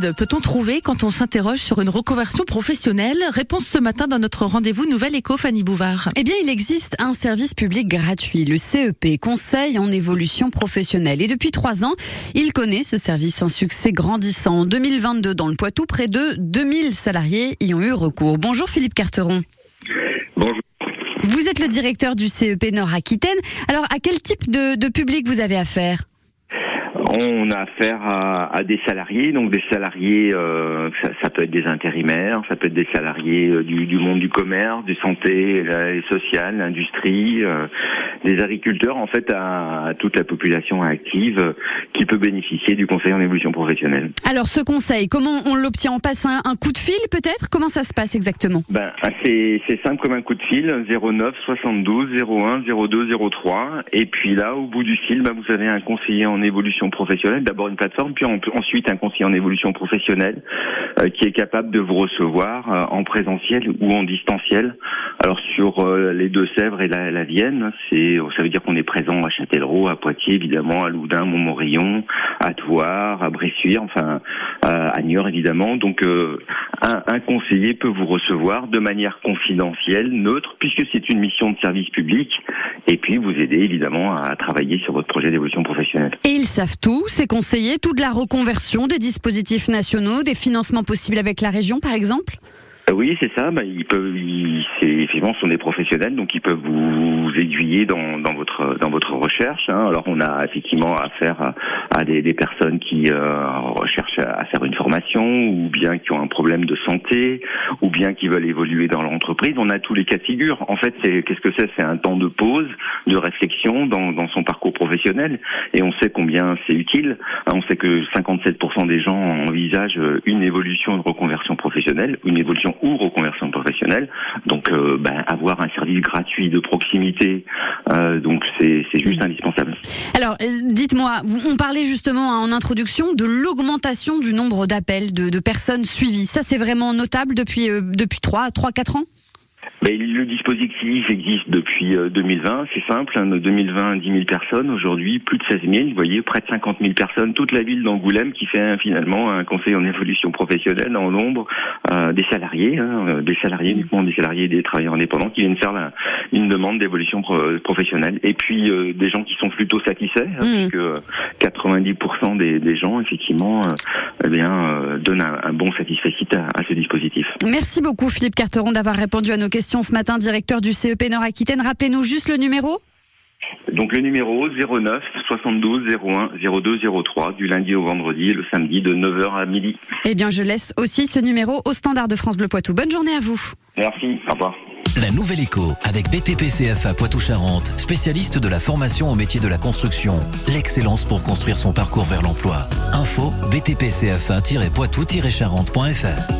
peut-on trouver quand on s'interroge sur une reconversion professionnelle? Réponse ce matin dans notre rendez-vous Nouvelle Éco, Fanny Bouvard. Eh bien, il existe un service public gratuit, le CEP, Conseil en évolution professionnelle. Et depuis trois ans, il connaît ce service un succès grandissant. En 2022, dans le Poitou, près de 2000 salariés y ont eu recours. Bonjour Philippe Carteron. Bonjour. Vous êtes le directeur du CEP Nord-Aquitaine. Alors, à quel type de, de public vous avez affaire? On a affaire à, des salariés, donc des salariés, euh, ça, peut être des intérimaires, ça peut être des salariés euh, du, monde du commerce, du santé, la, social, l'industrie, euh, des agriculteurs, en fait, à, toute la population active qui peut bénéficier du conseil en évolution professionnelle. Alors, ce conseil, comment on l'obtient? On passe un, coup de fil, peut-être? Comment ça se passe exactement? Ben, c'est simple comme un coup de fil, 09 72 01 02 03, et puis là, au bout du fil, ben, vous avez un conseiller en évolution professionnelle, d'abord une plateforme, puis ensuite un conseiller en évolution professionnelle euh, qui est capable de vous recevoir euh, en présentiel ou en distanciel. Alors sur euh, les Deux-Sèvres et la, Vienne, c'est ça veut dire qu'on est présent à Châtellerault, à Poitiers évidemment, à Loudun, Montmorillon, à Thouars, à Bressuire, enfin à Niort évidemment. Donc un, un conseiller peut vous recevoir de manière confidentielle, neutre, puisque c'est une mission de service public, et puis vous aider évidemment à travailler sur votre projet d'évolution professionnelle. Et ils savent tout, ces conseillers, toute la reconversion des dispositifs nationaux, des financements possibles avec la région par exemple? Euh, oui, c'est ça. Bah, ils peuvent, ils, effectivement, ce sont des professionnels, donc ils peuvent vous, aiguiller dans, dans, votre dans votre recherche. Hein. Alors, on a effectivement affaire à, à des, des, personnes qui euh, recherchent à faire une formation, ou bien qui ont un problème de santé, ou bien qui veulent évoluer dans l'entreprise. On a tous les cas de figure. En fait, c'est qu'est-ce que c'est? C'est un temps de pause, de réflexion dans, dans son parcours professionnel, et on sait combien c'est utile. Hein, on sait que 57% des gens envisagent une évolution, une reconversion professionnelle, une évolution ou reconversion professionnelle. Donc, euh, ben, avoir un service gratuit de proximité, euh, donc c'est juste indispensable. Alors, euh, dites-moi, on parlait justement en introduction de l'augmentation du nombre d'appels de, personnes suivies. Ça, c'est vraiment notable depuis depuis trois, trois, quatre ans? Mais le dispositif existe depuis 2020, euh, c'est simple, 2020 hein, 10 000 personnes, aujourd'hui plus de 16 000, vous voyez, près de 50 000 personnes, toute la ville d'Angoulême qui fait finalement un conseil en évolution professionnelle en nombre euh, des salariés, hein, euh, des salariés uniquement des salariés et des travailleurs indépendants qui viennent faire une demande d'évolution professionnelle. Et puis des gens qui sont plutôt satisfaits, mmh. puisque 90% des, des, gens effectivement eh bien, donnent un, bon satisfait à, à ce dispositif. Merci beaucoup Philippe Carteron d'avoir répondu à nos questions ce matin, directeur du CEP Nord-Aquitaine. Rappelez-nous juste le numéro donc le numéro 09 72 01 02 03 du lundi au vendredi et le samedi de 9h à midi. Eh bien je laisse aussi ce numéro au standard de France Bleu Poitou. Bonne journée à vous. Merci, au revoir. La nouvelle écho avec BTPCFA Poitou-Charentes, spécialiste de la formation au métier de la construction. L'excellence pour construire son parcours vers l'emploi. Info btpcfa-poitou-charentes.fr